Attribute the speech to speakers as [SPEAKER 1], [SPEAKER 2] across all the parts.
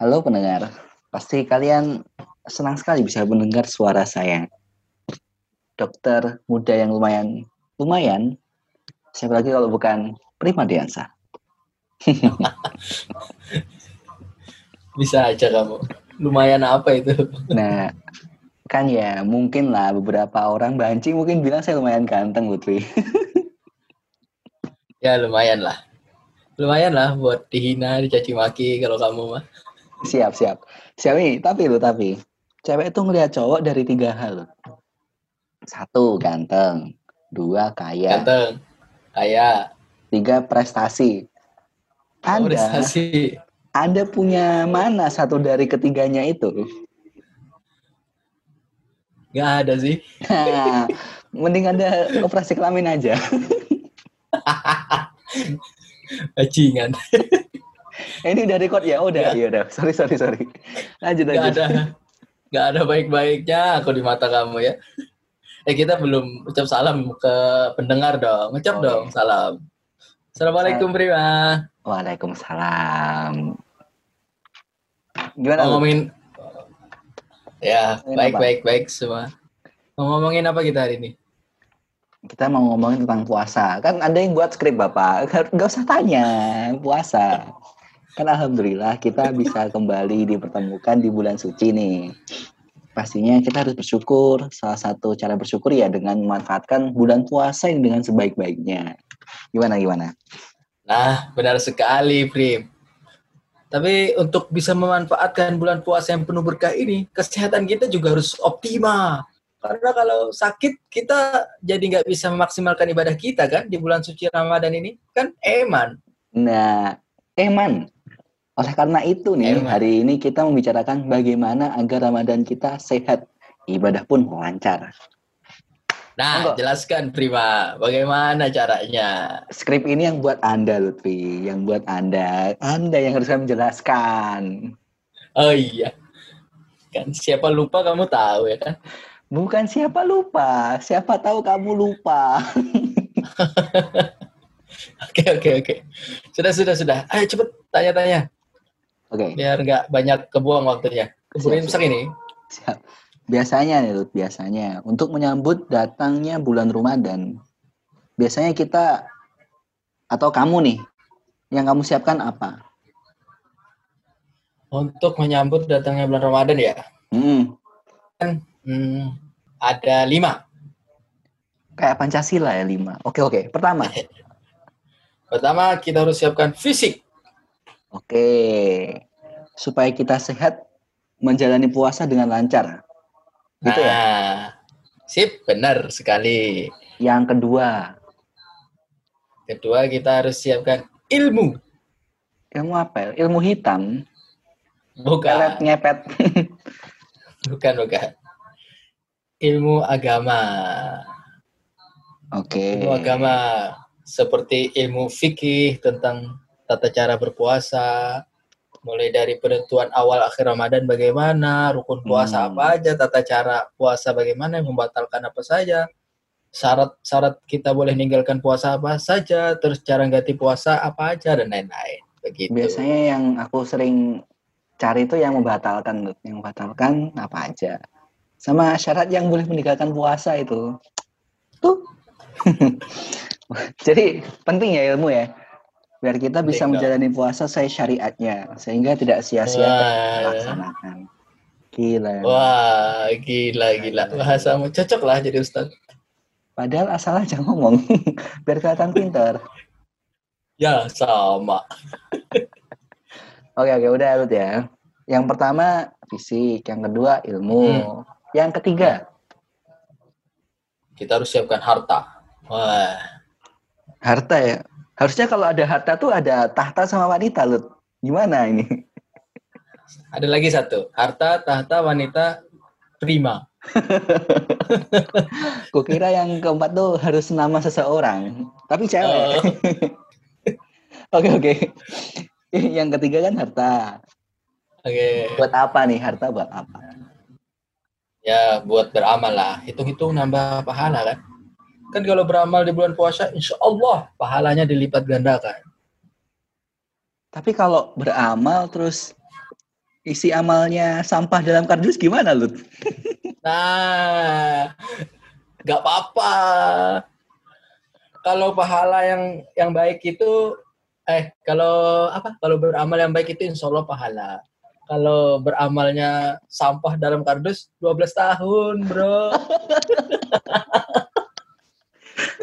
[SPEAKER 1] Halo pendengar, pasti kalian senang sekali bisa mendengar suara saya. Dokter muda yang lumayan, lumayan. Siapa lagi kalau bukan Prima Diansa?
[SPEAKER 2] Bisa aja kamu. Lumayan apa itu?
[SPEAKER 1] Nah, kan ya mungkin lah beberapa orang banci mungkin bilang saya lumayan ganteng Lutfi.
[SPEAKER 2] ya lumayan lah. Lumayan lah buat dihina, dicaci maki kalau kamu mah.
[SPEAKER 1] Siap, siap. Siap nih, tapi lu tapi cewek itu ngelihat cowok dari tiga hal. Satu, ganteng. Dua, kaya.
[SPEAKER 2] Ganteng. Kaya.
[SPEAKER 1] Tiga, prestasi.
[SPEAKER 2] Oh, anda, prestasi.
[SPEAKER 1] Anda punya mana satu dari ketiganya itu?
[SPEAKER 2] Gak ada sih.
[SPEAKER 1] mending Anda operasi kelamin aja.
[SPEAKER 2] Bajingan.
[SPEAKER 1] ini udah record ya? Oh, udah, ya udah. Sorry, sorry, sorry. Lanjut,
[SPEAKER 2] gak
[SPEAKER 1] lanjut.
[SPEAKER 2] Ada, gak ada baik-baiknya aku di mata kamu ya. Eh kita belum ucap salam ke pendengar dong. Ucap oh, dong iya. salam. Assalamualaikum Prima.
[SPEAKER 1] Waalaikumsalam.
[SPEAKER 2] Gimana? Ngomongin Ya, baik baik baik semua. Mau ngomongin apa kita hari ini?
[SPEAKER 1] Kita mau ngomongin tentang puasa. Kan ada yang buat skrip Bapak. Gak usah tanya, puasa. Kan alhamdulillah kita bisa kembali dipertemukan di bulan suci nih. Pastinya kita harus bersyukur. Salah satu cara bersyukur ya dengan memanfaatkan bulan puasa yang dengan sebaik-baiknya. Gimana gimana?
[SPEAKER 2] Nah, benar sekali, Prim. Tapi untuk bisa memanfaatkan bulan puasa yang penuh berkah ini, kesehatan kita juga harus optimal. Karena kalau sakit, kita jadi nggak bisa memaksimalkan ibadah kita kan di bulan suci Ramadan ini. Kan eman.
[SPEAKER 1] Nah, eman. Oleh karena itu nih, eman. hari ini kita membicarakan bagaimana agar Ramadan kita sehat, ibadah pun lancar.
[SPEAKER 2] Nah, Enggak. jelaskan Prima, bagaimana caranya?
[SPEAKER 1] Skrip ini yang buat Anda, Lutfi. Yang buat Anda. Anda yang harus menjelaskan.
[SPEAKER 2] Oh iya. Kan siapa lupa kamu tahu ya kan?
[SPEAKER 1] Bukan siapa lupa, siapa tahu kamu lupa.
[SPEAKER 2] Oke, oke, oke. Sudah, sudah, sudah. Ayo cepet tanya-tanya.
[SPEAKER 1] Oke. Okay.
[SPEAKER 2] Biar nggak banyak kebuang waktunya. Kemudian ini.
[SPEAKER 1] Siap. Biasanya nih, Lut, biasanya untuk menyambut datangnya bulan Ramadan, biasanya kita atau kamu nih yang kamu siapkan apa?
[SPEAKER 2] Untuk menyambut datangnya bulan Ramadan ya? Hmm. hmm ada lima.
[SPEAKER 1] Kayak Pancasila ya lima. Oke oke. Pertama.
[SPEAKER 2] Pertama kita harus siapkan fisik.
[SPEAKER 1] Oke. Supaya kita sehat menjalani puasa dengan lancar. Gitu ya?
[SPEAKER 2] nah, Sip, benar sekali.
[SPEAKER 1] Yang kedua.
[SPEAKER 2] Kedua kita harus siapkan ilmu.
[SPEAKER 1] Ilmu apa? Ilmu hitam.
[SPEAKER 2] Bukan.
[SPEAKER 1] Pelet ngepet.
[SPEAKER 2] bukan, bukan. Ilmu agama.
[SPEAKER 1] Oke. Okay.
[SPEAKER 2] Ilmu agama seperti ilmu fikih tentang tata cara berpuasa, mulai dari penentuan awal akhir Ramadan bagaimana, rukun puasa hmm. apa aja, tata cara puasa bagaimana, membatalkan apa saja, syarat-syarat kita boleh meninggalkan puasa apa saja, terus cara ganti puasa apa aja dan lain-lain. Begitu.
[SPEAKER 1] Biasanya yang aku sering cari itu yang membatalkan, yang membatalkan apa aja. Sama syarat yang boleh meninggalkan puasa itu. Tuh. Jadi penting ya ilmu ya biar kita bisa Tinggal. menjalani puasa saya syariatnya sehingga tidak sia-sia laksanakan. Gila.
[SPEAKER 2] Wah, gila gila. Bahasamu cocok lah jadi ustad.
[SPEAKER 1] Padahal asal aja ngomong biar kelihatan pintar.
[SPEAKER 2] Ya, sama.
[SPEAKER 1] oke, oke, udah Lut ya. Yang pertama fisik, yang kedua ilmu, hmm. yang ketiga
[SPEAKER 2] kita harus siapkan harta. Wah.
[SPEAKER 1] Harta ya. Harusnya kalau ada harta tuh ada tahta sama wanita, Lut. Gimana ini?
[SPEAKER 2] Ada lagi satu. Harta, tahta, wanita, prima.
[SPEAKER 1] Kukira yang keempat tuh harus nama seseorang. Tapi cewek. Oh. Oke, oke. Yang ketiga kan harta.
[SPEAKER 2] Oke. Okay.
[SPEAKER 1] Buat apa nih harta buat apa?
[SPEAKER 2] Ya, buat beramal lah. Hitung-hitung nambah pahala kan? Kan kalau beramal di bulan puasa, insya Allah pahalanya dilipat gandakan.
[SPEAKER 1] Tapi kalau beramal terus isi amalnya sampah dalam kardus gimana, Lut?
[SPEAKER 2] Nah, nggak apa-apa. Kalau pahala yang yang baik itu, eh kalau apa? Kalau beramal yang baik itu insya Allah pahala. Kalau beramalnya sampah dalam kardus 12 tahun, bro.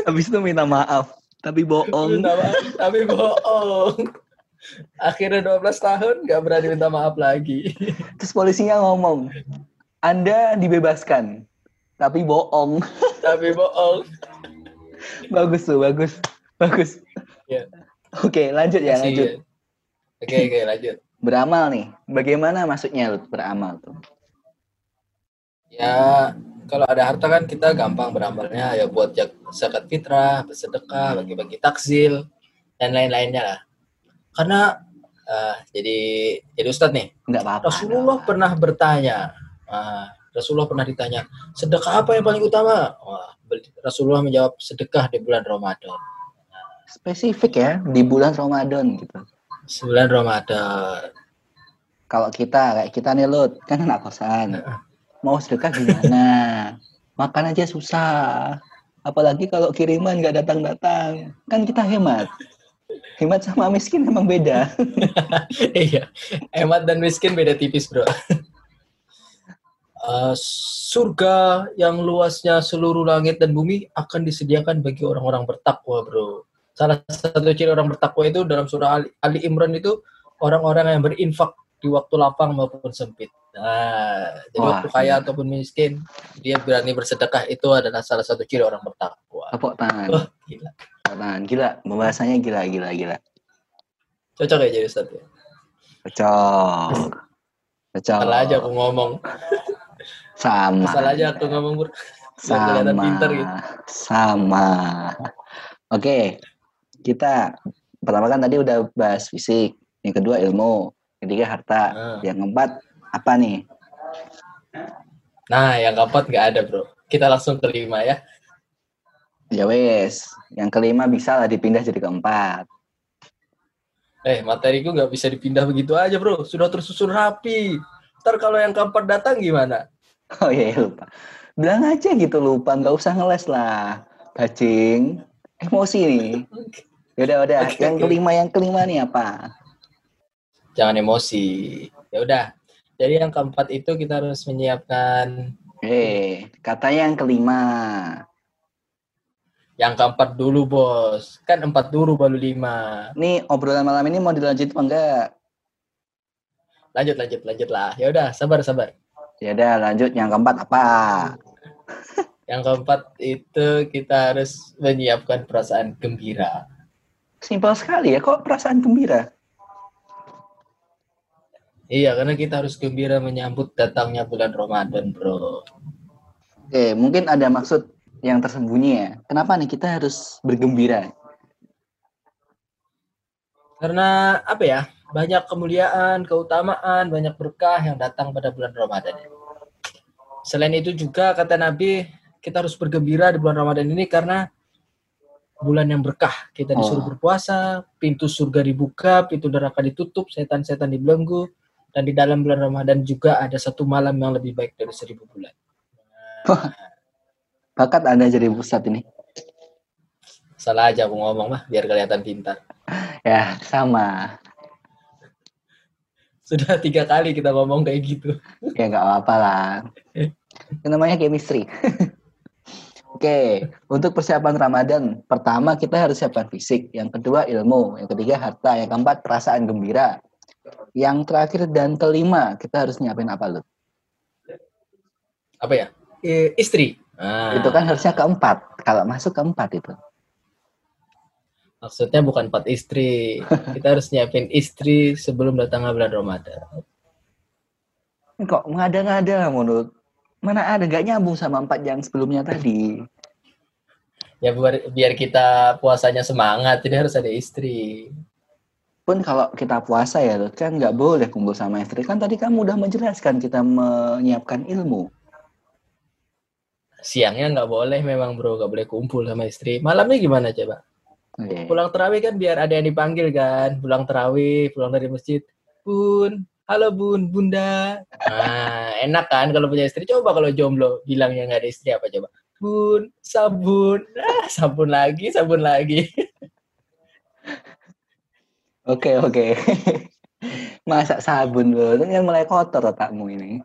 [SPEAKER 1] Habis itu minta maaf, tapi bohong.
[SPEAKER 2] Minta maaf, tapi bohong. Akhirnya 12 tahun nggak berani minta maaf lagi.
[SPEAKER 1] Terus polisinya ngomong, Anda dibebaskan, tapi bohong.
[SPEAKER 2] tapi bohong.
[SPEAKER 1] bagus tuh, bagus. Bagus.
[SPEAKER 2] Ya.
[SPEAKER 1] Oke, lanjut ya, lanjut.
[SPEAKER 2] Oke, oke, lanjut.
[SPEAKER 1] Beramal nih. Bagaimana maksudnya Lut beramal tuh?
[SPEAKER 2] Ya, kalau ada harta kan kita gampang beramalnya ya buat jak- zakat fitrah, bersedekah, bagi-bagi takzil dan lain-lainnya lah. Karena eh, jadi jadi Ustadz nih,
[SPEAKER 1] Enggak apa-apa.
[SPEAKER 2] Rasulullah pernah bertanya, ah, Rasulullah pernah ditanya, sedekah apa yang paling utama? Wah, Rasulullah menjawab sedekah di bulan Ramadan.
[SPEAKER 1] Spesifik ya, di bulan Ramadan gitu.
[SPEAKER 2] Bulan Ramadan.
[SPEAKER 1] Kalau kita, kayak kita nih Lut, kan anak kosan. Mau sedekah gimana? Makan aja susah. Apalagi kalau kiriman nggak datang-datang. Kan kita hemat. Hemat sama miskin emang beda.
[SPEAKER 2] Iya, hemat dan miskin beda tipis, bro. Eh, surga yang luasnya seluruh langit dan bumi akan disediakan bagi orang-orang bertakwa, bro. Salah satu ciri orang bertakwa itu dalam surah Ali, Ali Imran itu orang-orang yang berinfak di waktu lapang maupun sempit. Nah, jadi
[SPEAKER 1] Wah,
[SPEAKER 2] waktu kaya
[SPEAKER 1] iya.
[SPEAKER 2] ataupun miskin, dia berani bersedekah itu adalah salah satu ciri orang bertakwa.
[SPEAKER 1] Tepuk tangan.
[SPEAKER 2] Wah, gila.
[SPEAKER 1] Tepuk tangan. Gila, pembahasannya gila, gila, gila.
[SPEAKER 2] Cocok ya jadi Ustaz ya?
[SPEAKER 1] Cocok. Cocok.
[SPEAKER 2] Salah aja aku ngomong.
[SPEAKER 1] Sama.
[SPEAKER 2] Salah aja aku ngomong, bro.
[SPEAKER 1] Sama
[SPEAKER 2] pinter gitu.
[SPEAKER 1] sama oke kita pertama kan tadi udah bahas fisik yang kedua ilmu ketiga harta
[SPEAKER 2] Ah.
[SPEAKER 1] yang keempat apa nih
[SPEAKER 2] Nah, yang keempat nggak ada, bro. Kita langsung kelima ya.
[SPEAKER 1] ya wes yang kelima bisa lah dipindah jadi keempat
[SPEAKER 2] Eh, materiku nggak bisa dipindah begitu aja, bro. Sudah tersusun rapi. Ntar kalau yang keempat datang gimana?
[SPEAKER 1] oh iya lupa bilang aja gitu lupa nggak usah ngeles lah bajing emosi nih udah udah
[SPEAKER 2] Oke,
[SPEAKER 1] yang
[SPEAKER 2] oke.
[SPEAKER 1] kelima yang kelima nih apa
[SPEAKER 2] Jangan emosi. Ya udah. Jadi yang keempat itu kita harus menyiapkan
[SPEAKER 1] eh katanya yang kelima
[SPEAKER 2] yang keempat dulu, bos. Kan empat dulu baru lima.
[SPEAKER 1] nih obrolan malam ini mau dilanjut apa enggak
[SPEAKER 2] Lanjut, lanjut, lanjut lah. Ya udah, sabar, sabar.
[SPEAKER 1] Ya udah lanjut yang keempat apa?
[SPEAKER 2] Yang keempat itu kita harus menyiapkan perasaan gembira.
[SPEAKER 1] Simpel sekali ya kok perasaan gembira.
[SPEAKER 2] Iya, karena kita harus gembira menyambut datangnya bulan Ramadan, bro.
[SPEAKER 1] Oke, mungkin ada maksud yang tersembunyi ya. Kenapa nih kita harus bergembira?
[SPEAKER 2] Karena apa ya? Banyak kemuliaan, keutamaan, banyak berkah yang datang pada bulan Ramadan. Selain itu juga kata Nabi, kita harus bergembira di bulan Ramadan ini karena bulan yang berkah. Kita disuruh
[SPEAKER 1] Oh.
[SPEAKER 2] berpuasa, pintu surga dibuka, pintu neraka ditutup, setan-setan dibelenggu, dan di dalam bulan Ramadan juga ada satu malam yang lebih baik dari seribu bulan.
[SPEAKER 1] Bakat Anda jadi pusat ini.
[SPEAKER 2] Salah aja aku ngomong mah, biar kelihatan pintar.
[SPEAKER 1] Ya, sama.
[SPEAKER 2] Sudah tiga kali kita ngomong kayak gitu.
[SPEAKER 1] Ya nggak apa-apa lah. Itu namanya chemistry. Oke, untuk persiapan Ramadan, pertama kita harus siapkan fisik, yang kedua ilmu, yang ketiga harta, yang keempat perasaan gembira. Yang terakhir dan kelima, kita harus nyiapin apa, Lut?
[SPEAKER 2] Apa ya? Eh, istri. Ah.
[SPEAKER 1] Itu kan harusnya keempat. Kalau masuk keempat itu.
[SPEAKER 2] Maksudnya bukan empat istri. Kita harus nyiapin istri sebelum datangnya bulan Ramadan.
[SPEAKER 1] Kok ngada-ngada menurut mana ada nggak nyambung sama empat yang sebelumnya tadi.
[SPEAKER 2] Ya biar, biar kita puasanya semangat, jadi harus ada istri.
[SPEAKER 1] Pun kalau kita puasa ya kan nggak boleh kumpul sama istri. Kan tadi kamu udah menjelaskan kita menyiapkan ilmu.
[SPEAKER 2] Siangnya nggak boleh memang bro, nggak boleh kumpul sama istri. Malamnya gimana coba?
[SPEAKER 1] Oke.
[SPEAKER 2] Pulang terawih kan biar ada yang dipanggil kan. Pulang terawih, pulang dari masjid. Pun, halo bun, bunda. Nah, enak kan kalau punya istri. Coba kalau jomblo bilangnya nggak ada istri apa coba? Bun, sabun, ah, sabun lagi, sabun lagi.
[SPEAKER 1] Oke oke. Masa sabun itu kan mulai kotor otakmu ini.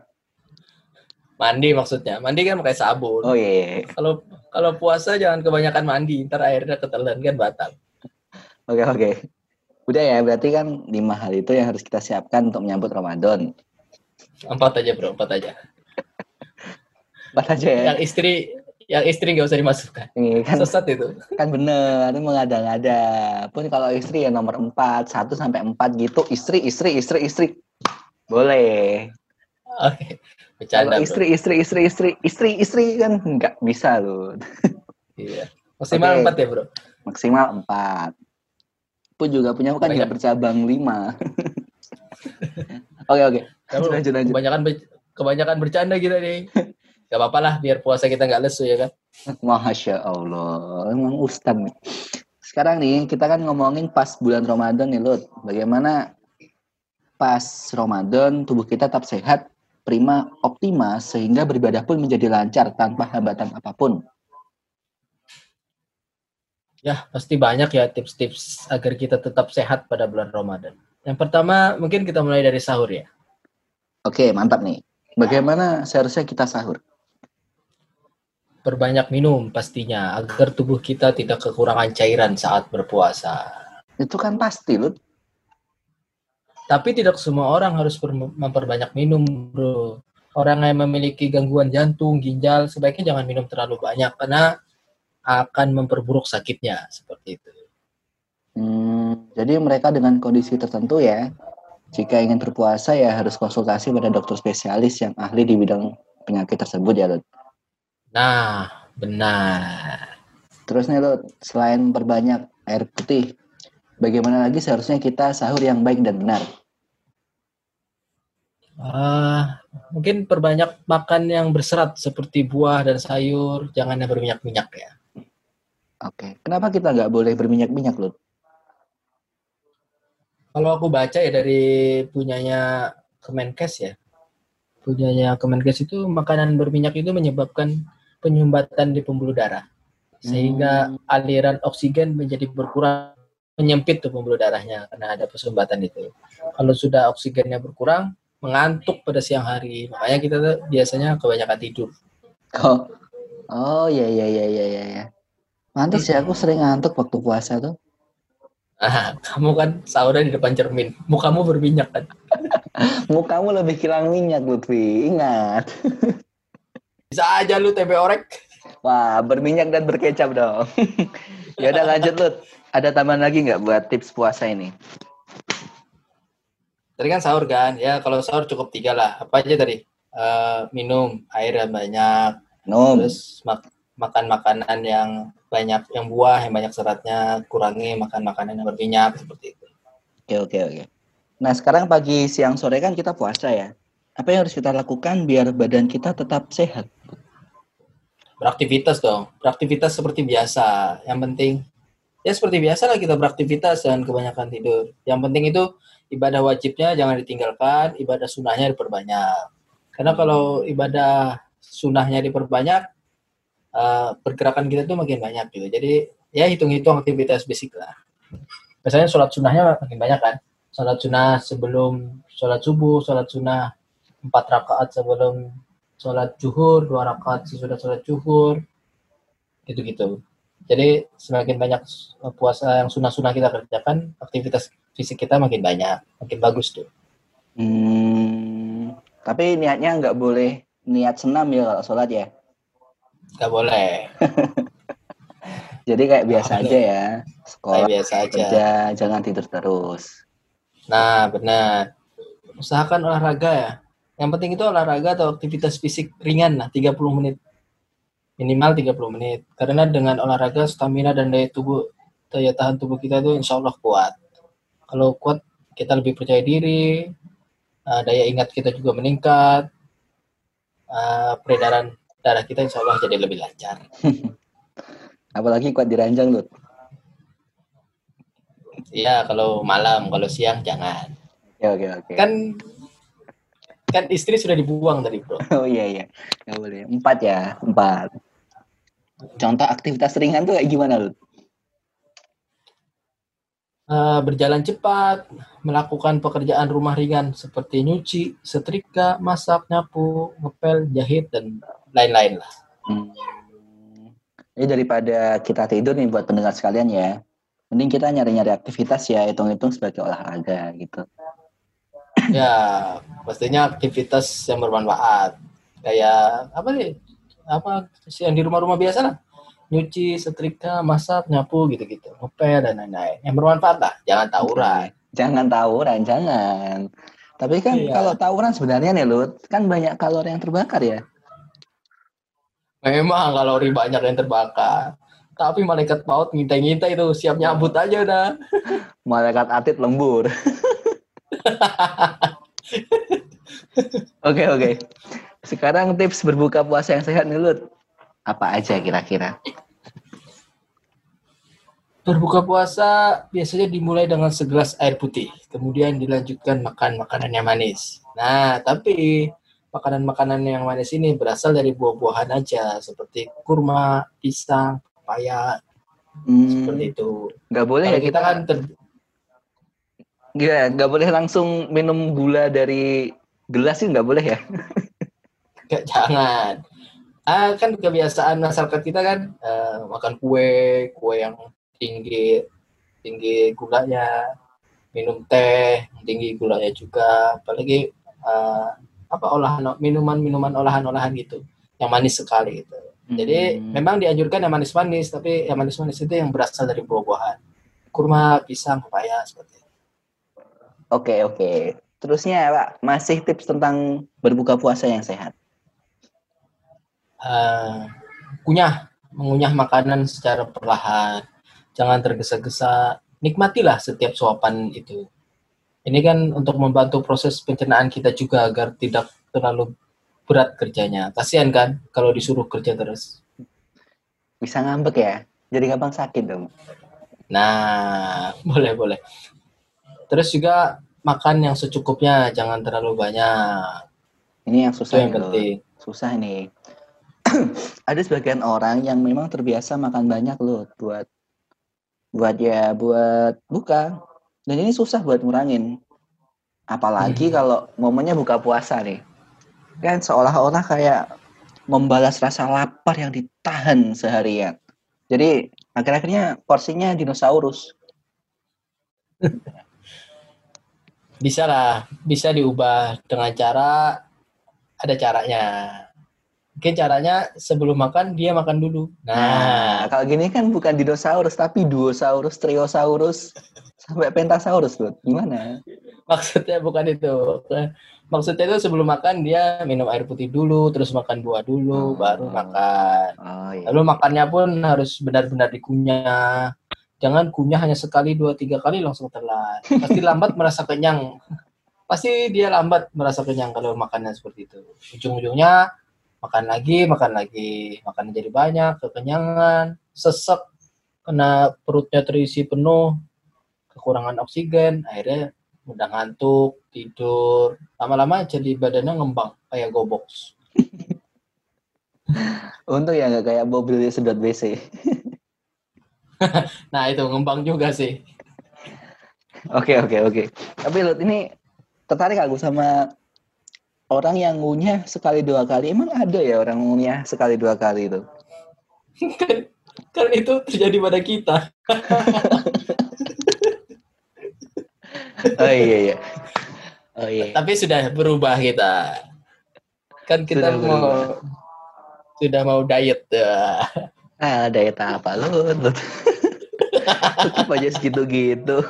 [SPEAKER 2] Mandi maksudnya. Mandi kan pakai sabun.
[SPEAKER 1] Oh iya.
[SPEAKER 2] Kalau kalau puasa jangan kebanyakan mandi, ntar airnya ketelan kan batal.
[SPEAKER 1] Oke oke. Udah ya, berarti kan lima hal itu yang harus kita siapkan untuk menyambut Ramadan.
[SPEAKER 2] Empat aja bro, empat aja.
[SPEAKER 1] Empat aja ya.
[SPEAKER 2] Yang istri, yang istri nggak usah dimasukkan.
[SPEAKER 1] Ini kan
[SPEAKER 2] Sesat itu.
[SPEAKER 1] kan bener, ini mengada-ngada. Pun kalau istri ya nomor empat, satu sampai empat gitu. Istri, istri, istri, istri. Boleh.
[SPEAKER 2] Oke,
[SPEAKER 1] Kalau
[SPEAKER 2] bercanda bro.
[SPEAKER 1] istri, istri, istri, istri, istri, istri kan nggak bisa loh.
[SPEAKER 2] Iya. Maksimal
[SPEAKER 1] Oke.
[SPEAKER 2] empat ya bro.
[SPEAKER 1] Maksimal empat. Pun juga punya kan nggak bercabang lima. Oke oke.
[SPEAKER 2] Kamu
[SPEAKER 1] Lanjut, lanjut.
[SPEAKER 2] kebanyakan kebanyakan bercanda kita nih. Gak apa-apa lah, biar puasa kita nggak lesu ya kan.
[SPEAKER 1] Masya Allah, emang ustad nih. Sekarang nih, kita kan ngomongin pas bulan Ramadan nih, Lut. Bagaimana pas Ramadan tubuh kita tetap sehat, prima, optima, sehingga beribadah pun menjadi lancar tanpa hambatan apa pun.
[SPEAKER 2] Ya, pasti banyak ya tips-tips agar kita tetap sehat pada bulan Ramadan. Yang pertama, mungkin kita mulai dari sahur ya.
[SPEAKER 1] Oke, mantap nih. Bagaimana seharusnya kita sahur?
[SPEAKER 2] Berbanyak minum pastinya, agar tubuh kita tidak kekurangan cairan saat berpuasa.
[SPEAKER 1] Itu kan pasti, Lut.
[SPEAKER 2] Tapi tidak semua orang harus memperbanyak minum, bro. Orang yang memiliki gangguan jantung, ginjal, sebaiknya jangan minum terlalu banyak, karena akan memperburuk sakitnya, seperti itu.
[SPEAKER 1] Hmm, jadi mereka dengan kondisi tertentu ya, jika ingin berpuasa ya harus konsultasi pada dokter spesialis yang ahli di bidang penyakit tersebut ya, Lut.
[SPEAKER 2] Nah, benar.
[SPEAKER 1] Terus nih Lut, selain perbanyak air putih, bagaimana lagi seharusnya kita sahur yang baik dan benar?
[SPEAKER 2] Ah, mungkin perbanyak makan yang berserat seperti buah dan sayur, jangan yang berminyak-minyak ya.
[SPEAKER 1] Oke, kenapa kita nggak boleh berminyak-minyak, Lut?
[SPEAKER 2] Kalau aku baca ya dari punyanya Kemenkes ya, punyanya Kemenkes itu makanan berminyak itu menyebabkan penyumbatan di pembuluh darah, sehingga aliran oksigen menjadi berkurang, menyempit tuh pembuluh darahnya karena ada pesumbatan itu. Kalau sudah oksigennya berkurang, mengantuk pada siang hari, makanya kita tuh biasanya kebanyakan tidur.
[SPEAKER 1] Oh, oh ya ya ya ya ya ya. Mantas ya aku sering ngantuk waktu puasa tuh.
[SPEAKER 2] Ah, kamu kan sahurnya di depan cermin, mukamu berminyak kan?
[SPEAKER 1] Mukamu lebih kilang minyak, Lutfi. Ingat.
[SPEAKER 2] Bisa aja lu tempe orek.
[SPEAKER 1] Wah, berminyak dan berkecap dong. ya udah lanjut, Lut. Ada tambahan lagi nggak buat tips puasa ini?
[SPEAKER 2] Tadi kan sahur kan, ya kalau sahur cukup tiga lah. Apa aja tadi? Eh, minum air yang banyak,
[SPEAKER 1] Nom.
[SPEAKER 2] terus mak- makan makanan yang banyak, yang buah yang banyak seratnya, kurangi makan makanan yang berminyak seperti itu.
[SPEAKER 1] Oke, oke, oke. Nah, sekarang pagi, siang, sore kan kita puasa ya. Apa yang harus kita lakukan biar badan kita tetap sehat?
[SPEAKER 2] Beraktivitas dong, beraktivitas seperti biasa. Yang penting ya seperti biasa lah kita beraktivitas dan kebanyakan tidur. Yang penting itu ibadah wajibnya jangan ditinggalkan, ibadah sunnahnya diperbanyak. Karena kalau ibadah sunnahnya diperbanyak, eh, pergerakan kita tuh makin banyak gitu. Jadi ya hitung-hitung aktivitas basic lah. Biasanya sholat sunnahnya makin banyak kan. Sholat sunnah sebelum sholat subuh, sholat sunnah empat rakaat sebelum sholat zuhur, dua rakaat sesudah sholat zuhur, gitu-gitu. Jadi semakin banyak puasa yang sunnah-sunnah kita kerjakan, aktivitas fisik kita makin banyak, makin bagus tuh.
[SPEAKER 1] Hmm, tapi niatnya nggak boleh niat senam ya kalau sholat ya.
[SPEAKER 2] Gak boleh,
[SPEAKER 1] Jadi kayak biasa aja ya.
[SPEAKER 2] kayak
[SPEAKER 1] Sekolah
[SPEAKER 2] biasa aja.
[SPEAKER 1] kerja, jangan tidur terus.
[SPEAKER 2] Nah, benar. Usahakan olahraga ya. Yang penting itu olahraga atau aktivitas fisik ringan lah, 30 menit. Minimal 30 menit. Karena dengan olahraga, stamina dan daya tubuh, daya tahan tubuh kita itu insya Allah kuat. Kalau kuat, kita lebih percaya diri, eh, daya ingat kita juga meningkat, eh, peredaran darah kita insya Allah jadi lebih lancar.
[SPEAKER 1] Apalagi kuat diranjang, Lut.
[SPEAKER 2] Iya, kalau malam, kalau siang jangan.
[SPEAKER 1] Oke, oke, oke.
[SPEAKER 2] kan kan istri sudah dibuang tadi bro.
[SPEAKER 1] Oh iya iya, nggak boleh. Empat ya, empat. Contoh aktivitas ringan tuh kayak gimana lu?
[SPEAKER 2] Uh, berjalan cepat, melakukan pekerjaan rumah ringan seperti nyuci, setrika, masak, nyapu, ngepel, jahit dan lain-lain lah. Hmm.
[SPEAKER 1] Ini daripada kita tidur nih buat pendengar sekalian ya, mending kita nyari-nyari aktivitas ya, hitung-hitung sebagai olahraga gitu.
[SPEAKER 2] Ya, pastinya aktivitas yang bermanfaat. Kayak apa nih? Apa sih yang di rumah-rumah biasa lah? Nyuci, setrika, masak, nyapu gitu-gitu. Ngepel dan lain-lain. Yang bermanfaat lah, jangan tawuran.
[SPEAKER 1] Jangan tawuran, jangan. Tapi kan iya. kalau tawuran sebenarnya nih Lut, kan banyak kalori yang terbakar ya.
[SPEAKER 2] Memang kalori banyak yang terbakar. Tapi malaikat paut ngintai-ngintai itu siap nyabut aja udah.
[SPEAKER 1] malaikat atit lembur. Oke oke. Sekarang tips berbuka puasa yang sehat nih Lut. Apa aja kira-kira?
[SPEAKER 2] Berbuka puasa biasanya dimulai dengan segelas air putih, kemudian dilanjutkan makan makanan yang manis. Nah, tapi makanan-makanan yang manis ini berasal dari buah-buahan aja, seperti kurma, pisang, pepaya, hmm, seperti itu.
[SPEAKER 1] Gak boleh Kalau ya kita kan ter, Gak, nggak boleh langsung minum gula dari gelas sih nggak boleh ya?
[SPEAKER 2] Gak, jangan. Ah, kan kebiasaan masyarakat kita kan uh, makan kue, kue yang tinggi tinggi gulanya, minum teh tinggi gulanya juga, apalagi uh, apa olahan minuman-minuman olahan-olahan gitu, yang manis sekali gitu. Jadi hmm. memang dianjurkan yang manis-manis, tapi yang manis-manis itu yang berasal dari buah-buahan, kurma, pisang, pepaya seperti itu.
[SPEAKER 1] Oke, oke. Terusnya Pak, masih tips tentang berbuka puasa yang sehat.
[SPEAKER 2] Uh, kunyah, mengunyah makanan secara perlahan. Jangan tergesa-gesa. Nikmatilah setiap suapan itu. Ini kan untuk membantu proses pencernaan kita juga agar tidak terlalu berat kerjanya. Kasihan kan kalau disuruh kerja terus.
[SPEAKER 1] Bisa ngambek ya? Jadi gampang sakit dong.
[SPEAKER 2] Nah, boleh boleh. Terus juga makan yang secukupnya, jangan terlalu banyak.
[SPEAKER 1] Ini yang susah yang penting. Susah nih. Ada sebagian orang yang memang terbiasa makan banyak loh buat buat ya buat buka. Dan ini susah buat ngurangin. Apalagi hmm. kalau momennya buka puasa nih. Kan seolah-olah kayak membalas rasa lapar yang ditahan seharian. Jadi akhir-akhirnya porsinya dinosaurus.
[SPEAKER 2] bisa lah bisa diubah dengan cara ada caranya. Mungkin caranya sebelum makan dia makan dulu.
[SPEAKER 1] Nah, nah kalau gini kan bukan dinosaurus tapi duosaurus triosaurus sampai pentasaurus tuh. Gimana?
[SPEAKER 2] Maksudnya bukan itu. Maksudnya itu sebelum makan dia minum air putih dulu terus makan buah dulu oh. baru makan. Oh, iya. lalu makannya pun harus benar-benar dikunyah Jangan kunyah hanya sekali, dua, tiga kali langsung telan. Pasti lambat merasa kenyang. Pasti dia lambat merasa kenyang kalau makannya seperti itu. Ujung-ujungnya makan lagi, makan lagi, makan jadi banyak, kekenyangan, sesek, kena perutnya terisi penuh, kekurangan oksigen, akhirnya mudah ngantuk, tidur, lama-lama jadi badannya ngembang kayak goboks.
[SPEAKER 1] Untung ya nggak kayak mobil sedot WC.
[SPEAKER 2] nah itu ngembang juga sih.
[SPEAKER 1] Oke oke oke. Tapi Lut ini tertarik aku sama orang yang ngunyah sekali dua kali. Emang ada ya orang ngunyah sekali dua kali itu?
[SPEAKER 2] kan, kan itu terjadi pada kita.
[SPEAKER 1] oh iya iya. Oh iya.
[SPEAKER 2] Tapi sudah berubah kita. Kan kita sudah mau berubah. sudah mau diet
[SPEAKER 1] Ah, diet apa lu? Tetap aja segitu-gitu.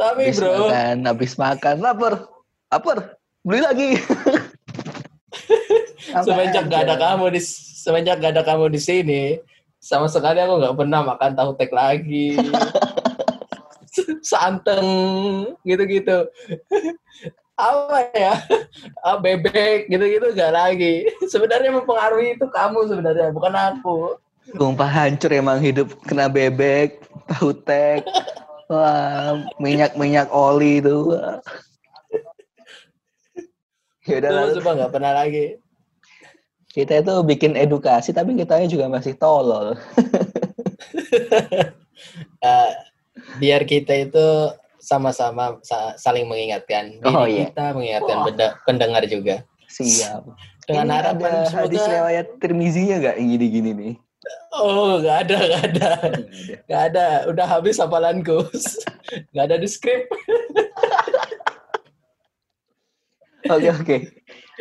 [SPEAKER 2] Tapi habis bro.
[SPEAKER 1] Makan, habis makan, lapar. Lapar. Beli lagi.
[SPEAKER 2] semenjak gak ada kamu di semenjak gak ada kamu di sini, sama sekali aku nggak pernah makan tahu tek lagi. Santeng gitu-gitu. Apa ya? Ah, bebek gitu-gitu gak lagi. Sebenarnya mempengaruhi itu kamu sebenarnya, bukan aku.
[SPEAKER 1] Sumpah hancur emang hidup kena bebek, tahu tek, wah minyak-minyak oli itu. Ya udah lalu
[SPEAKER 2] coba nggak pernah lagi.
[SPEAKER 1] kita itu bikin edukasi tapi kitanya juga masih tolol.
[SPEAKER 2] Eh, biar kita itu sama-sama sa- saling mengingatkan diri
[SPEAKER 1] Oh, iya.
[SPEAKER 2] kita, mengingatkan
[SPEAKER 1] Wah.
[SPEAKER 2] benda- pendengar juga.
[SPEAKER 1] Siap.
[SPEAKER 2] Dengan
[SPEAKER 1] Ini
[SPEAKER 2] harapan
[SPEAKER 1] ada
[SPEAKER 2] semoga
[SPEAKER 1] hadis riwayat Tirmizinya nggak yang gini-gini nih?
[SPEAKER 2] Oh, nggak ada, nggak ada,
[SPEAKER 1] Nggak ada.
[SPEAKER 2] nggak ada. Udah habis hafalanku. Nggak ada di skrip.
[SPEAKER 1] Oke oke.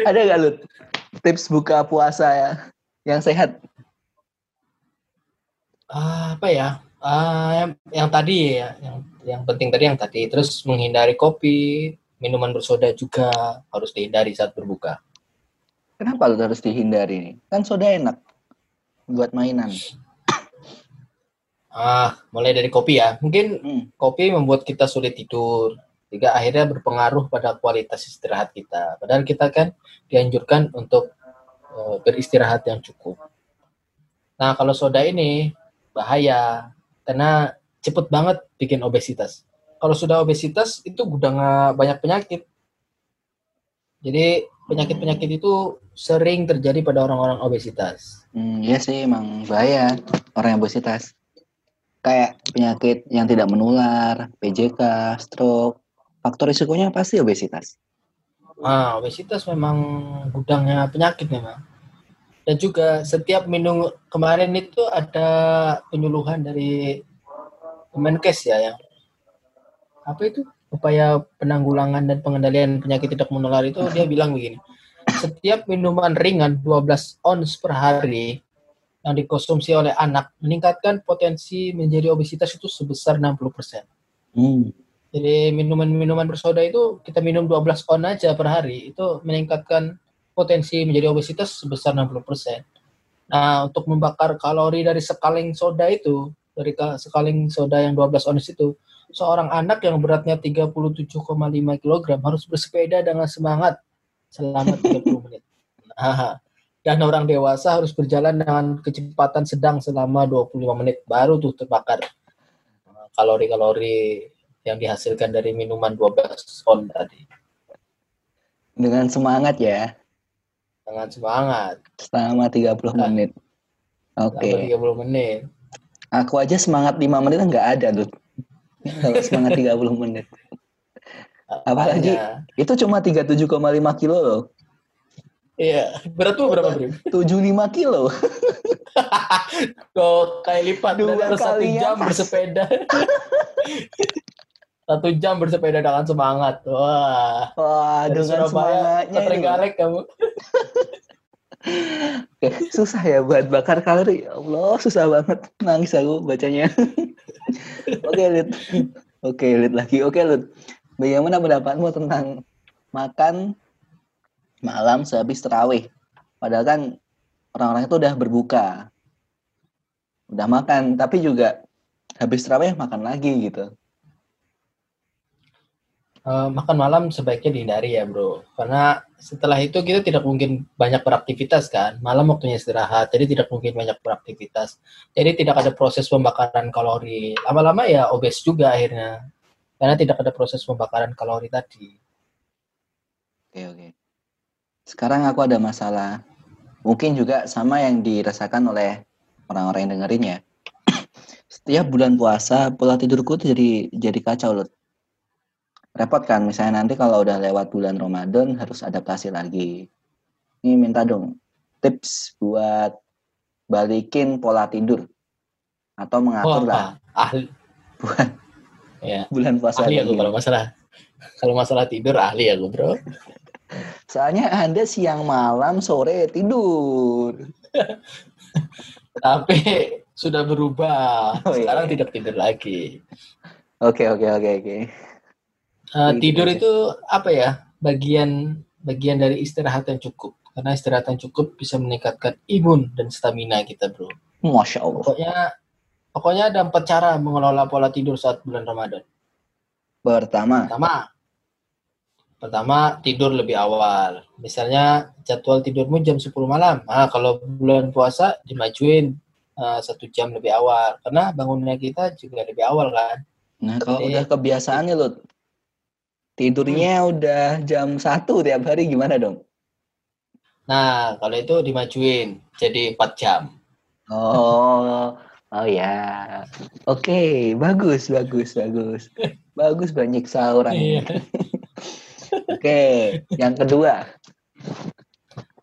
[SPEAKER 1] Ada nggak Lut? Tips buka puasa ya yang sehat?
[SPEAKER 2] Ah, apa ya? Ah, yang, yang tadi ya, yang yang penting tadi yang tadi. Terus menghindari kopi, minuman bersoda juga harus dihindari saat berbuka.
[SPEAKER 1] Kenapa Lut harus dihindari nih? Kan soda enak buat mainan.
[SPEAKER 2] Ah, mulai dari kopi ya. Mungkin
[SPEAKER 1] Hmm.
[SPEAKER 2] kopi membuat kita sulit tidur, sehingga akhirnya berpengaruh pada kualitas istirahat kita. Padahal kita kan dianjurkan untuk eh, beristirahat yang cukup. Nah, kalau soda ini bahaya karena cepet banget bikin obesitas. Kalau sudah obesitas itu gudang banyak penyakit. Jadi penyakit-penyakit itu sering terjadi pada orang-orang obesitas.
[SPEAKER 1] Hmm, iya sih emang bahaya orang yang obesitas. Kayak penyakit yang tidak menular, PJK, stroke. Faktor risikonya pasti obesitas.
[SPEAKER 2] Ah, obesitas memang gudangnya penyakit memang. Dan juga setiap minum kemarin itu ada penyuluhan dari Kemenkes ya yang apa itu upaya penanggulangan dan pengendalian penyakit tidak menular itu dia bilang begini. Setiap minuman ringan 12 ons per hari yang dikonsumsi oleh anak meningkatkan potensi menjadi obesitas itu sebesar 60%.
[SPEAKER 1] Hmm.
[SPEAKER 2] Jadi minuman-minuman bersoda itu kita minum 12 on aja per hari itu meningkatkan potensi menjadi obesitas sebesar 60%. Nah, untuk membakar kalori dari sekaling soda itu, dari ka- sekaling soda yang 12 ons itu, seorang anak yang beratnya 37,5 kg harus bersepeda dengan semangat selama 30 menit. Nah, dan orang dewasa harus berjalan dengan kecepatan sedang selama 25 menit baru tuh terbakar uh, kalori-kalori yang dihasilkan dari minuman 12 on tadi.
[SPEAKER 1] Dengan semangat ya,
[SPEAKER 2] Dengan semangat.
[SPEAKER 1] selama 30
[SPEAKER 2] Nah.
[SPEAKER 1] menit. Oke.
[SPEAKER 2] Selama 30 menit.
[SPEAKER 1] Aku aja semangat 5 menit nggak ada, Lut. Kalau semangat 30 menit. Apalagi?
[SPEAKER 2] Makanya,
[SPEAKER 1] Itu cuma 37,5 kilo loh.
[SPEAKER 2] Iya. Berat tuh berapa, Brim?
[SPEAKER 1] 75 kilo.
[SPEAKER 2] Kok kayak lipat
[SPEAKER 1] Dua
[SPEAKER 2] harus satu jam
[SPEAKER 1] pas.
[SPEAKER 2] bersepeda. satu jam bersepeda dengan semangat. Wah.
[SPEAKER 1] Wah,
[SPEAKER 2] Dari
[SPEAKER 1] dengan
[SPEAKER 2] Surabaya
[SPEAKER 1] semangatnya.
[SPEAKER 2] Trenggalek kamu.
[SPEAKER 1] Oke, susah ya buat bakar kalori. Ya Allah, susah banget. Nangis aku bacanya. Oke, Lit. Oke, Lit lagi. Oke, Lit. Bagaimana pendapatmu tentang makan malam sehabis terawih? Padahal kan orang-orang itu udah berbuka. Udah makan, tapi juga habis terawih makan lagi gitu.
[SPEAKER 2] Eh, makan malam sebaiknya dihindari ya bro karena setelah itu kita tidak mungkin banyak beraktivitas kan malam waktunya istirahat jadi tidak mungkin banyak beraktivitas jadi tidak ada proses pembakaran kalori lama-lama ya obes juga akhirnya karena tidak ada proses pembakaran kalori tadi
[SPEAKER 1] Oke, oke. Sekarang aku ada masalah. Mungkin juga sama yang dirasakan oleh orang-orang yang dengerin ya. Setiap bulan puasa, pola tidurku jadi jadi kacau loh. Repot kan, misalnya nanti kalau udah lewat bulan Ramadan harus adaptasi lagi. Ini minta dong tips buat balikin pola tidur atau mengatur lah
[SPEAKER 2] Wah, ahli
[SPEAKER 1] buat
[SPEAKER 2] ya
[SPEAKER 1] bulan puasa
[SPEAKER 2] ahli aku kalau masalah kalau masalah tidur ahli aku bro
[SPEAKER 1] Soalnya Anda siang malam sore tidur.
[SPEAKER 2] tapi sudah berubah
[SPEAKER 1] Oh, iya.
[SPEAKER 2] sekarang tidak tidur lagi
[SPEAKER 1] Oke, oke, oke, oke.
[SPEAKER 2] Eh, tidur itu apa ya? Bagian bagian dari istirahat yang cukup. Karena istirahat yang cukup bisa meningkatkan imun dan stamina kita bro.
[SPEAKER 1] Masya Allah.
[SPEAKER 2] pokoknya pokoknya ada empat cara mengelola pola tidur saat bulan Ramadan.
[SPEAKER 1] Pertama,
[SPEAKER 2] pertama. Pertama tidur lebih awal. Misalnya jadwal tidurmu jam 10 malam. Nah kalau bulan puasa dimajuin eh, satu jam lebih awal. Karena bangunnya kita juga lebih awal kan?
[SPEAKER 1] Nah, kalau
[SPEAKER 2] Jadi-
[SPEAKER 1] udah kebiasaan nih, Tidurnya udah jam satu tiap hari gimana dong?
[SPEAKER 2] Nah, kalau itu dimajuin jadi 4 jam.
[SPEAKER 1] Oh, oh ya. Oke, bagus, bagus, bagus. Bagus banyak orang.
[SPEAKER 2] Iya.
[SPEAKER 1] Oke, yang kedua.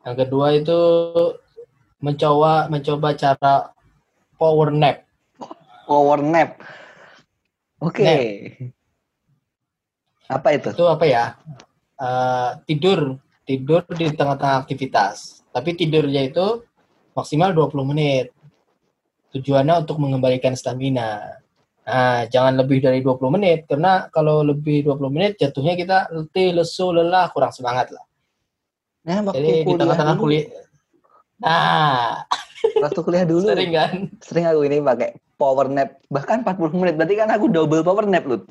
[SPEAKER 2] Yang kedua itu mencoba mencoba cara power nap.
[SPEAKER 1] Power nap. Oke.
[SPEAKER 2] Nap.
[SPEAKER 1] Apa itu?
[SPEAKER 2] Itu apa ya? Eh, tidur tidur di tengah-tengah aktivitas. Tapi tidurnya itu maksimal 20 menit. Tujuannya untuk mengembalikan stamina. Nah, jangan lebih dari 20 menit karena kalau lebih 20 menit jatuhnya kita letih, lesu, lelah, kurang semangat lah.
[SPEAKER 1] Nah, waktu
[SPEAKER 2] Jadi di
[SPEAKER 1] kuliah
[SPEAKER 2] tengah-tengah
[SPEAKER 1] dulu,
[SPEAKER 2] kuliah. Nah,
[SPEAKER 1] waktu kuliah dulu
[SPEAKER 2] sering kan?
[SPEAKER 1] sering aku ini pakai power nap bahkan 40 menit berarti kan aku double power nap lu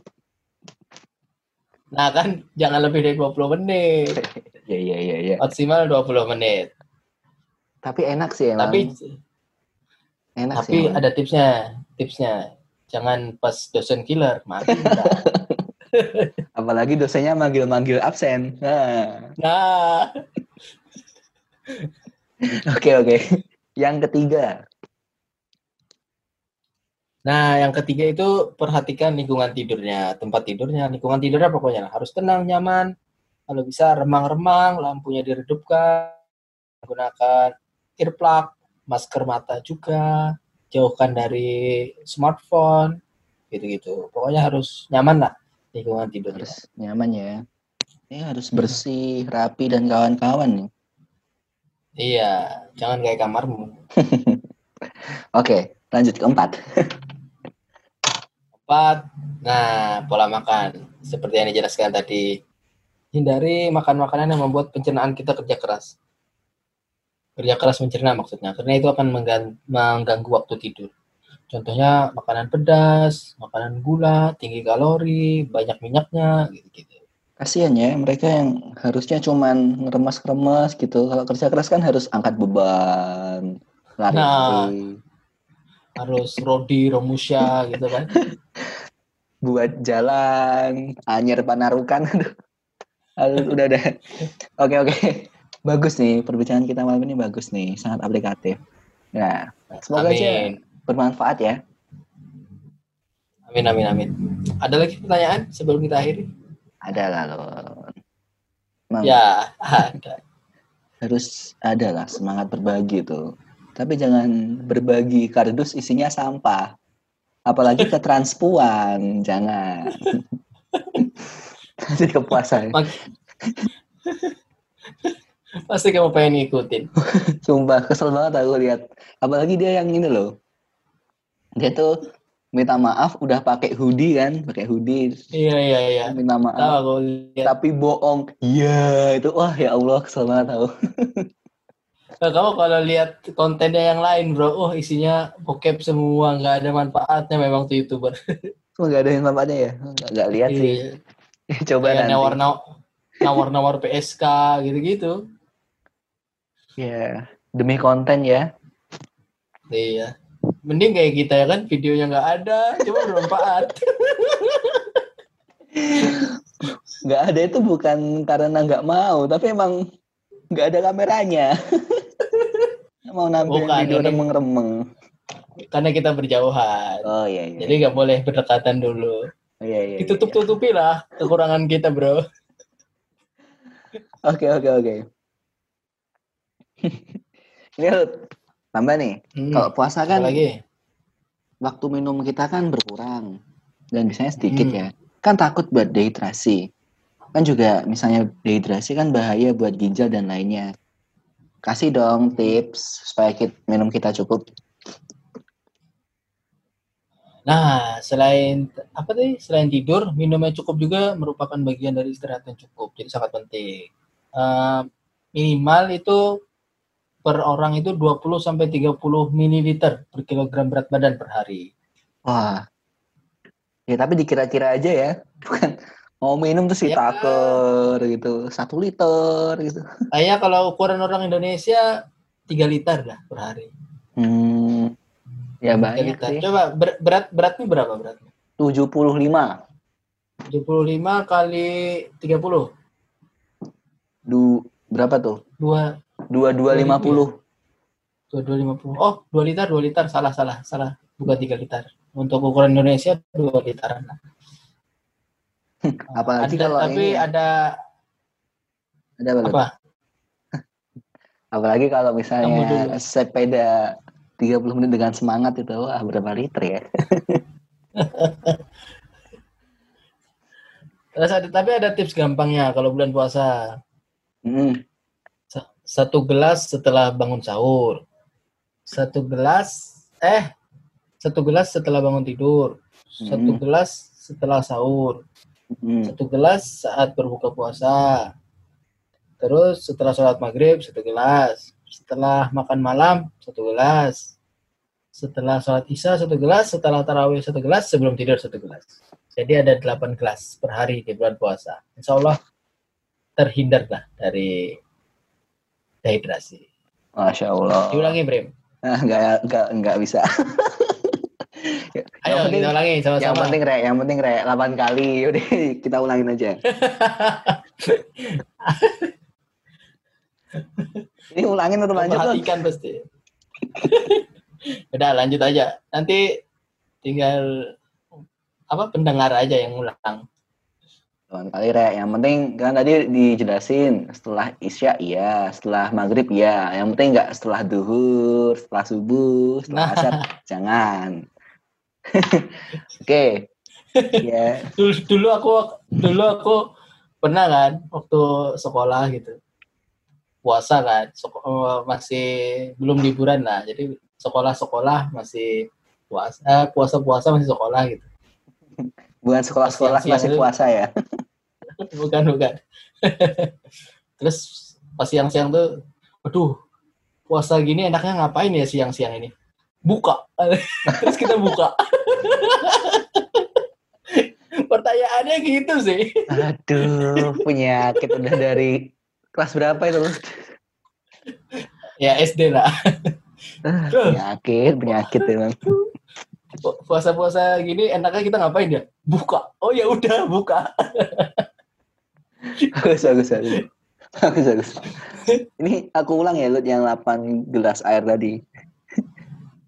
[SPEAKER 2] Nah, kan jangan lebih dari 20 menit.
[SPEAKER 1] iya iya iya iya
[SPEAKER 2] Maksimal 20 menit.
[SPEAKER 1] tapi enak sih emang
[SPEAKER 2] Tapi
[SPEAKER 1] enak sih
[SPEAKER 2] tapi ada tipsnya. Tipsnya jangan pas dosen killer, mati.
[SPEAKER 1] apalagi dosennya manggil-manggil absen nah
[SPEAKER 2] Nah,
[SPEAKER 1] oke oke yang ketiga
[SPEAKER 2] Nah, yang ketiga itu perhatikan lingkungan tidurnya, tempat tidurnya, lingkungan tidurnya pokoknya lah. harus tenang, nyaman. Kalau bisa remang-remang, lampunya diredupkan, gunakan earplug, masker mata juga, jauhkan dari smartphone, gitu-gitu. Pokoknya harus nyaman lah lingkungan tidurnya.
[SPEAKER 1] harus nyaman ya ini harus bersih rapi dan kawan-kawan nih
[SPEAKER 2] Iya, jangan kayak kamarmu.
[SPEAKER 1] oke lanjut keempat
[SPEAKER 2] Empat, nah pola makan. Seperti yang dijelaskan tadi, hindari makan makanan yang membuat pencernaan kita kerja keras. Kerja keras mencerna maksudnya, karena itu akan menggan- mengganggu waktu tidur. Contohnya makanan pedas, makanan gula, tinggi kalori, banyak minyaknya, gitu-gitu.
[SPEAKER 1] kasihan ya mereka yang harusnya cuman ngeremas-remas gitu kalau kerja keras kan harus angkat beban lari
[SPEAKER 2] Nah. Harus rodi, romusya, gitu kan.
[SPEAKER 1] buat jalan anyer panarukan aduh udah udah oke oke bagus nih perbincangan kita malam ini bagus nih sangat aplikatif nah semoga aja
[SPEAKER 2] Amin.
[SPEAKER 1] bermanfaat ya
[SPEAKER 2] Amin, amin, amin. Ada lagi pertanyaan sebelum kita akhiri?
[SPEAKER 1] ada lah loh
[SPEAKER 2] Ya, ada.
[SPEAKER 1] harus ada lah semangat berbagi tuh tapi jangan berbagi kardus isinya sampah apalagi ke transpuan jangan jadi kepuasan
[SPEAKER 2] Mak- Pasti kamu pengen ngikutin.
[SPEAKER 1] Sumpah kesel banget aku lihat. Apalagi dia yang ini loh. Dia tuh minta maaf udah pakai hoodie kan, pakai hoodie.
[SPEAKER 2] Iya, iya, iya.
[SPEAKER 1] Minta
[SPEAKER 2] Tahu
[SPEAKER 1] maaf
[SPEAKER 2] aku lihat.
[SPEAKER 1] tapi bohong. Iya, itu wah ya Allah kesel banget aku.
[SPEAKER 2] Nah, kamu kalau lihat kontennya yang lain, bro, oh isinya bokep semua, nggak ada manfaatnya memang tuh youtuber.
[SPEAKER 1] Cuma gak ada yang manfaatnya ya. Nggak, nggak lihat sih.
[SPEAKER 2] Iya.
[SPEAKER 1] Coba
[SPEAKER 2] Kayak
[SPEAKER 1] nanti.
[SPEAKER 2] nawar-nawar, nawar-nawar PSK gitu-gitu.
[SPEAKER 1] Ya, demi konten ya.
[SPEAKER 2] Iya. Mending kayak kita ya kan, videonya nggak ada, cuma bermanfaat.
[SPEAKER 1] Nggak ada itu bukan karena nggak mau, tapi emang nggak ada kameranya. mau nampilin
[SPEAKER 2] Bukan,
[SPEAKER 1] video remeng-remeng.
[SPEAKER 2] Karena kita berjauhan.
[SPEAKER 1] Oh iya iya.
[SPEAKER 2] Jadi nggak boleh berdekatan dulu.
[SPEAKER 1] Oh, iya, iya, iya.
[SPEAKER 2] Ditutup-tutupi lah kekurangan kita, bro.
[SPEAKER 1] Oke oke oke. Ini tambah nih.
[SPEAKER 2] Hmm,
[SPEAKER 1] Kalau puasa kan
[SPEAKER 2] lagi?
[SPEAKER 1] waktu minum kita kan berkurang dan biasanya sedikit
[SPEAKER 2] Hmm.
[SPEAKER 1] ya. Kan takut buat dehidrasi. Kan juga misalnya dehidrasi kan bahaya buat ginjal dan lainnya. Kasih dong tips supaya kita, minum kita cukup.
[SPEAKER 2] Nah, selain apa tadi? Selain tidur, minum yang cukup juga merupakan bagian dari istirahat yang cukup. Jadi sangat penting. Eh, minimal itu per orang itu 20 sampai 30 ml per kilogram berat badan per hari.
[SPEAKER 1] Wah. Ya tapi dikira-kira aja ya. Bukan mau minum terus
[SPEAKER 2] Ya.
[SPEAKER 1] ditaker gitu. Satu liter gitu.
[SPEAKER 2] Kayaknya kalau ukuran orang Indonesia 3 liter dah per hari.
[SPEAKER 1] Hmm. Ya
[SPEAKER 2] 3
[SPEAKER 1] banyak
[SPEAKER 2] liter.
[SPEAKER 1] sih.
[SPEAKER 2] Coba ber- berat beratnya berapa beratnya?
[SPEAKER 1] 75.
[SPEAKER 2] 75 kali 30.
[SPEAKER 1] Du berapa tuh?
[SPEAKER 2] Dua,
[SPEAKER 1] Dua dua lima puluh.
[SPEAKER 2] dua, dua lima puluh. Oh, dua liter, dua liter. Salah, salah, salah. Bukan tiga liter. Untuk ukuran Indonesia dua literan.
[SPEAKER 1] Apalagi
[SPEAKER 2] Ada-
[SPEAKER 1] kalau
[SPEAKER 2] tapi
[SPEAKER 1] ini ya.
[SPEAKER 2] ada
[SPEAKER 1] Ada apa? Apalagi kalau misalnya sepeda 30 menit dengan semangat itu wah berapa liter ya?
[SPEAKER 2] Terus ada, tapi ada tips gampangnya kalau bulan puasa.
[SPEAKER 1] Hmm.
[SPEAKER 2] Sa- Satu gelas setelah bangun sahur. Satu gelas, eh, satu gelas setelah bangun tidur. Satu
[SPEAKER 1] Hmm.
[SPEAKER 2] gelas setelah sahur.
[SPEAKER 1] Hmm.
[SPEAKER 2] Satu gelas saat berbuka puasa. Terus setelah sholat maghrib, satu gelas. Setelah makan malam, satu gelas. Setelah sholat isya, satu gelas. Setelah tarawih, satu gelas. Sebelum tidur, satu gelas. Jadi ada 8 gelas per hari di bulan puasa. Insya Allah terhindarlah dari dehidrasi.
[SPEAKER 1] Masya Allah.
[SPEAKER 2] Diulangi, Brim.
[SPEAKER 1] Ah, Nggak, nggak, nggak bisa.
[SPEAKER 2] Ayo,
[SPEAKER 1] yang penting,
[SPEAKER 2] kita ulangi
[SPEAKER 1] yang
[SPEAKER 2] sama-sama.
[SPEAKER 1] penting re, yang penting re, 8 kali. Udah kita ulangin aja. Ini ulangin atau lanjut?
[SPEAKER 2] Perhatikan pasti. Udah, lanjut aja. Nanti tinggal apa pendengar aja yang ulang.
[SPEAKER 1] 8 kali re. Yang penting kan tadi dijelasin setelah isya iya, setelah maghrib iya. Yang penting nggak setelah duhur, setelah subuh, setelah
[SPEAKER 2] Nah.
[SPEAKER 1] asar jangan. Oke. Ya.
[SPEAKER 2] Dulu, dulu aku dulu aku pernah kan waktu sekolah gitu. Puasa kan, seko- eh, masih belum liburan lah. Jadi sekolah-sekolah masih puasa, eh, puasa-puasa masih sekolah gitu.
[SPEAKER 1] Bukan sekolah-sekolah masih
[SPEAKER 2] itu.
[SPEAKER 1] puasa ya.
[SPEAKER 2] bukan bukan terus pas siang-siang tuh aduh puasa gini enaknya ngapain ya siang-siang ini buka terus kita buka pertanyaannya gitu sih
[SPEAKER 1] Aduh, penyakit udah dari kelas berapa itu?
[SPEAKER 2] Ya SD lah
[SPEAKER 1] Ah, penyakit, penyakit emang.
[SPEAKER 2] Pu- puasa-puasa gini enaknya kita ngapain ya buka oh ya udah buka
[SPEAKER 1] Bagus, bagus, bagus. Bagus, bagus. Ini aku ulang ya, Lut, yang 8 gelas air tadi.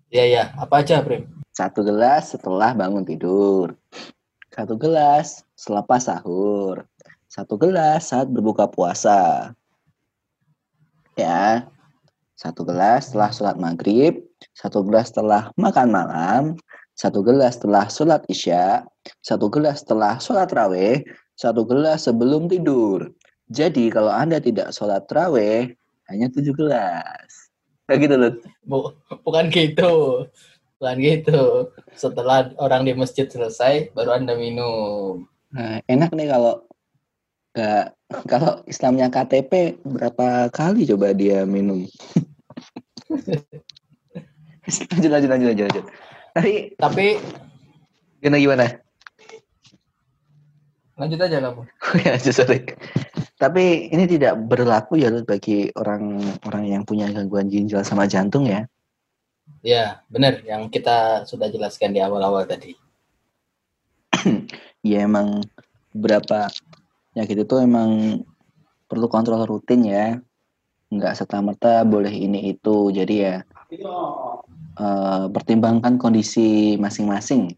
[SPEAKER 2] Ya ya apa aja Prim
[SPEAKER 1] Satu gelas setelah bangun tidur. Satu gelas selepas sahur. Satu gelas saat berbuka puasa. Ya. Satu gelas setelah sholat maghrib. Satu gelas setelah makan malam. Satu gelas setelah sholat isya. Satu gelas setelah sholat raweh. Satu gelas sebelum tidur. Jadi kalau Anda tidak sholat raweh, hanya tujuh gelas. Kayak gitu, Lut.
[SPEAKER 2] Bu- bukan gitu bukan gitu setelah orang di masjid selesai baru anda minum
[SPEAKER 1] Nah, enak nih kalau nggak kalau Islamnya KTP berapa kali coba dia minum? lanjut lanjut lanjut lanjut lanjut. Tadi
[SPEAKER 2] tapi
[SPEAKER 1] gimana gimana?
[SPEAKER 2] lanjut aja kamu
[SPEAKER 1] ya lanjut, sorry. Tapi ini tidak berlaku ya bagi orang-orang yang punya gangguan ginjal sama jantung ya.
[SPEAKER 2] Ya, benar yang kita sudah jelaskan di awal-awal tadi.
[SPEAKER 1] Ya emang beberapa penyakit itu emang perlu kontrol rutin ya. Nggak serta-merta boleh ini itu. Jadi ya eh, pertimbangkan kondisi masing-masing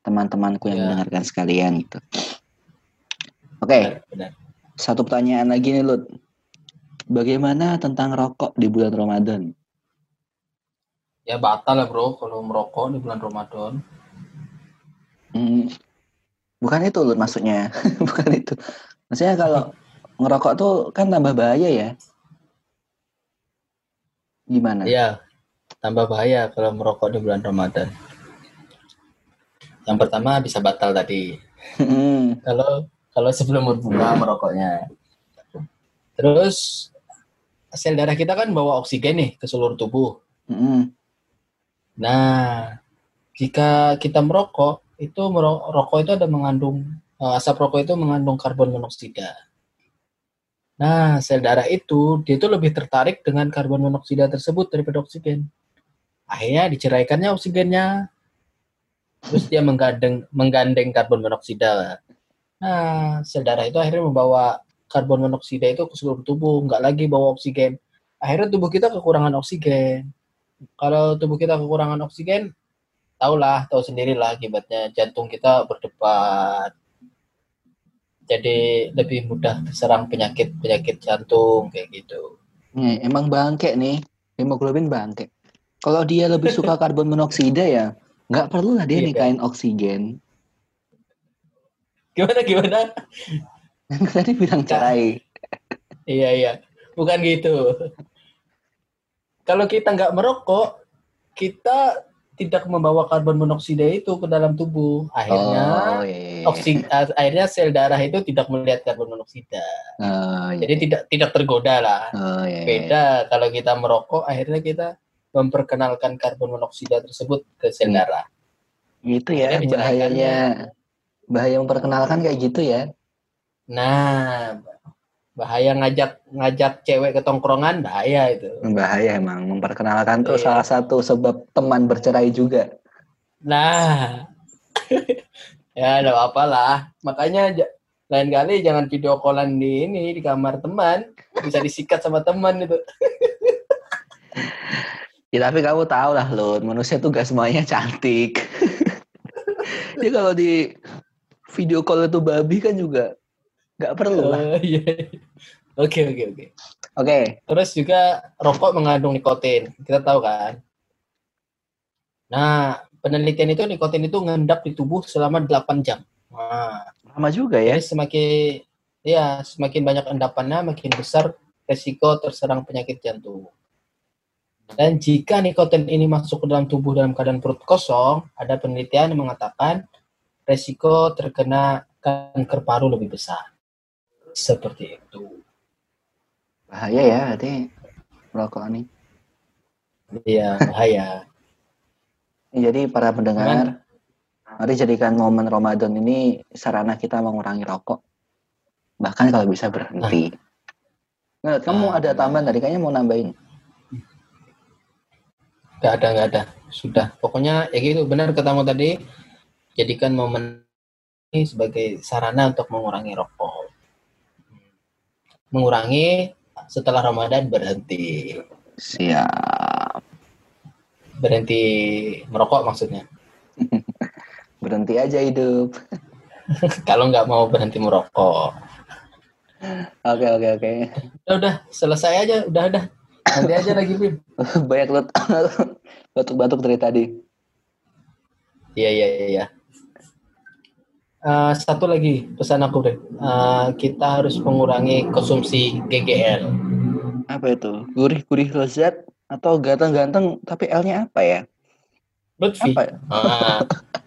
[SPEAKER 1] teman-temanku yang
[SPEAKER 2] Ya.
[SPEAKER 1] mendengarkan sekalian gitu. Oke,
[SPEAKER 2] Benar, benar.
[SPEAKER 1] Satu pertanyaan lagi nih Lut. Bagaimana tentang rokok di bulan Ramadan?
[SPEAKER 2] Ya batal lah bro kalau merokok di bulan Ramadan.
[SPEAKER 1] Hmm, bukan itu Lut maksudnya, bukan itu. Maksudnya kalau ngerokok tuh kan tambah bahaya ya. Gimana?
[SPEAKER 2] Iya, tambah bahaya kalau merokok di bulan Ramadan. Yang pertama bisa batal tadi.
[SPEAKER 1] Hmm,
[SPEAKER 2] Kalau kalau sebelum berbuka merokoknya. Terus sel darah kita kan bawa oksigen nih ke seluruh tubuh.
[SPEAKER 1] hmm,
[SPEAKER 2] Nah, jika kita merokok, itu mero- rokok itu ada mengandung eh, asap rokok itu mengandung karbon monoksida. Nah, sel darah itu dia itu lebih tertarik dengan karbon monoksida tersebut daripada oksigen. Akhirnya diceraikannya oksigennya. Terus dia menggandeng menggandeng karbon monoksida. Nah, sel darah itu akhirnya membawa karbon monoksida itu ke seluruh tubuh, nggak lagi bawa oksigen. Akhirnya tubuh kita kekurangan oksigen. Kalau tubuh kita kekurangan oksigen, tahulah, tahu sendirilah akibatnya jantung kita berdebat. Jadi lebih mudah serang penyakit-penyakit jantung kayak gitu.
[SPEAKER 1] Nih, emang bangke nih, hemoglobin bangke. Kalau dia lebih suka karbon monoksida ya, nggak perlu lah dia
[SPEAKER 2] Iya,
[SPEAKER 1] nikahin oksigen.
[SPEAKER 2] Gimana gimana?
[SPEAKER 1] Tadi bilang cerai.
[SPEAKER 2] Iya iya, bukan gitu. Kalau kita nggak merokok, kita tidak membawa karbon monoksida itu ke dalam tubuh. Akhirnya
[SPEAKER 1] Oh, iya.
[SPEAKER 2] oksi- ah, akhirnya sel darah itu tidak melihat karbon monoksida.
[SPEAKER 1] Oh, iya.
[SPEAKER 2] Jadi tidak tidak tergoda lah.
[SPEAKER 1] Oh, iya.
[SPEAKER 2] Beda kalau kita merokok, akhirnya kita memperkenalkan karbon monoksida tersebut ke sel
[SPEAKER 1] Hmm.
[SPEAKER 2] darah.
[SPEAKER 1] Gitu ya bahayanya. Bahaya memperkenalkan kayak gitu ya.
[SPEAKER 2] Nah, bahaya ngajak ngajak cewek ke tongkrongan bahaya itu.
[SPEAKER 1] Bahaya emang memperkenalkan tuh
[SPEAKER 2] Iya.
[SPEAKER 1] salah satu sebab teman bercerai juga.
[SPEAKER 2] Nah, ya ada apa lah. Makanya lain kali jangan video callan di ini di kamar teman, bisa disikat sama teman itu.
[SPEAKER 1] Ya tapi kamu tahu lah loh, manusia tuh gak semuanya cantik. ya kalau di video call itu babi kan juga gak perlu lah.
[SPEAKER 2] Oh, iya. Oke oke oke.
[SPEAKER 1] Oke,
[SPEAKER 2] Terus juga rokok mengandung nikotin, kita tahu kan. Nah, penelitian itu nikotin itu ngendap di tubuh selama 8 jam. Nah,
[SPEAKER 1] lama juga ya.
[SPEAKER 2] Jadi semakin ya semakin banyak endapannya, makin besar resiko terserang penyakit jantung. Dan jika nikotin ini masuk ke dalam tubuh dalam keadaan perut kosong, ada penelitian yang mengatakan resiko terkena kanker paru lebih besar. Seperti itu.
[SPEAKER 1] Bahaya ya, berarti rokok nih.
[SPEAKER 2] Iya, bahaya.
[SPEAKER 1] Jadi para pendengar, mari jadikan momen Ramadan ini sarana kita mengurangi rokok. Bahkan kalau bisa berhenti. Nah, kamu
[SPEAKER 2] Ah.
[SPEAKER 1] ada tambahan tadi, kayaknya mau nambahin.
[SPEAKER 2] Gak ada, gak ada. Sudah. Pokoknya ya gitu, benar katamu tadi. Jadikan momen ini sebagai sarana untuk mengurangi rokok. Mengurangi setelah Ramadan berhenti.
[SPEAKER 1] Siap.
[SPEAKER 2] Berhenti merokok maksudnya.
[SPEAKER 1] Berhenti aja hidup.
[SPEAKER 2] Kalau nggak mau berhenti merokok.
[SPEAKER 1] Oke, oke, oke.
[SPEAKER 2] Udah, udah. Selesai aja. Udah, udah. Nanti aja lagi, Bim.
[SPEAKER 1] Banyak lu batuk-batuk dari tadi.
[SPEAKER 2] Iya, iya, iya. Eh, satu lagi pesan aku deh. Eh, kita harus mengurangi konsumsi GGL.
[SPEAKER 1] Apa itu? Gurih-gurih lezat atau ganteng-ganteng tapi L-nya apa ya?
[SPEAKER 2] Lutfi.
[SPEAKER 1] Apa ya?
[SPEAKER 2] Ah,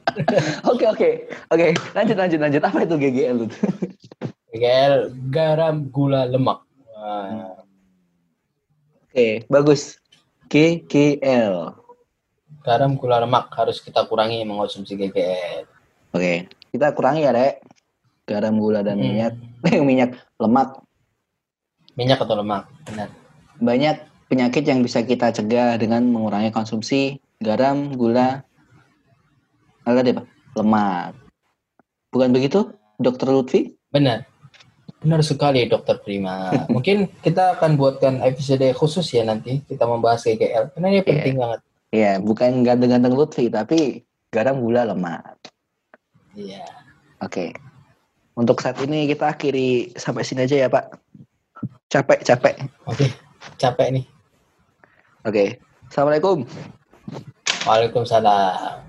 [SPEAKER 1] Oke, oke. Oke, lanjut lanjut lanjut. Apa itu GGL itu?
[SPEAKER 2] GGL garam gula lemak. Ah,
[SPEAKER 1] Oke, bagus. GGL.
[SPEAKER 2] garam gula lemak harus kita kurangi mengonsumsi GGL.
[SPEAKER 1] Oke, kita kurangi ya, Rek. Garam, gula, dan
[SPEAKER 2] Hmm.
[SPEAKER 1] minyak. Minyak, lemak.
[SPEAKER 2] Minyak atau lemak, benar.
[SPEAKER 1] Banyak penyakit yang bisa kita cegah dengan mengurangi konsumsi garam, gula, apa tadi, Pak? Lemak. Bukan begitu, Dokter Lutfi?
[SPEAKER 2] Benar. Benar sekali Dokter Prima. Mungkin kita akan buatkan episode khusus ya nanti kita membahas GGL karena ini penting banget.
[SPEAKER 1] Iya, bukan ganteng-ganteng Lutfi, tapi garam, gula, lemak.
[SPEAKER 2] Iya.
[SPEAKER 1] Oke. Untuk saat ini kita akhiri sampai sini aja ya, Pak. Capek, capek.
[SPEAKER 2] Oke. Capek nih.
[SPEAKER 1] Oke. Assalamualaikum.
[SPEAKER 2] Waalaikumsalam.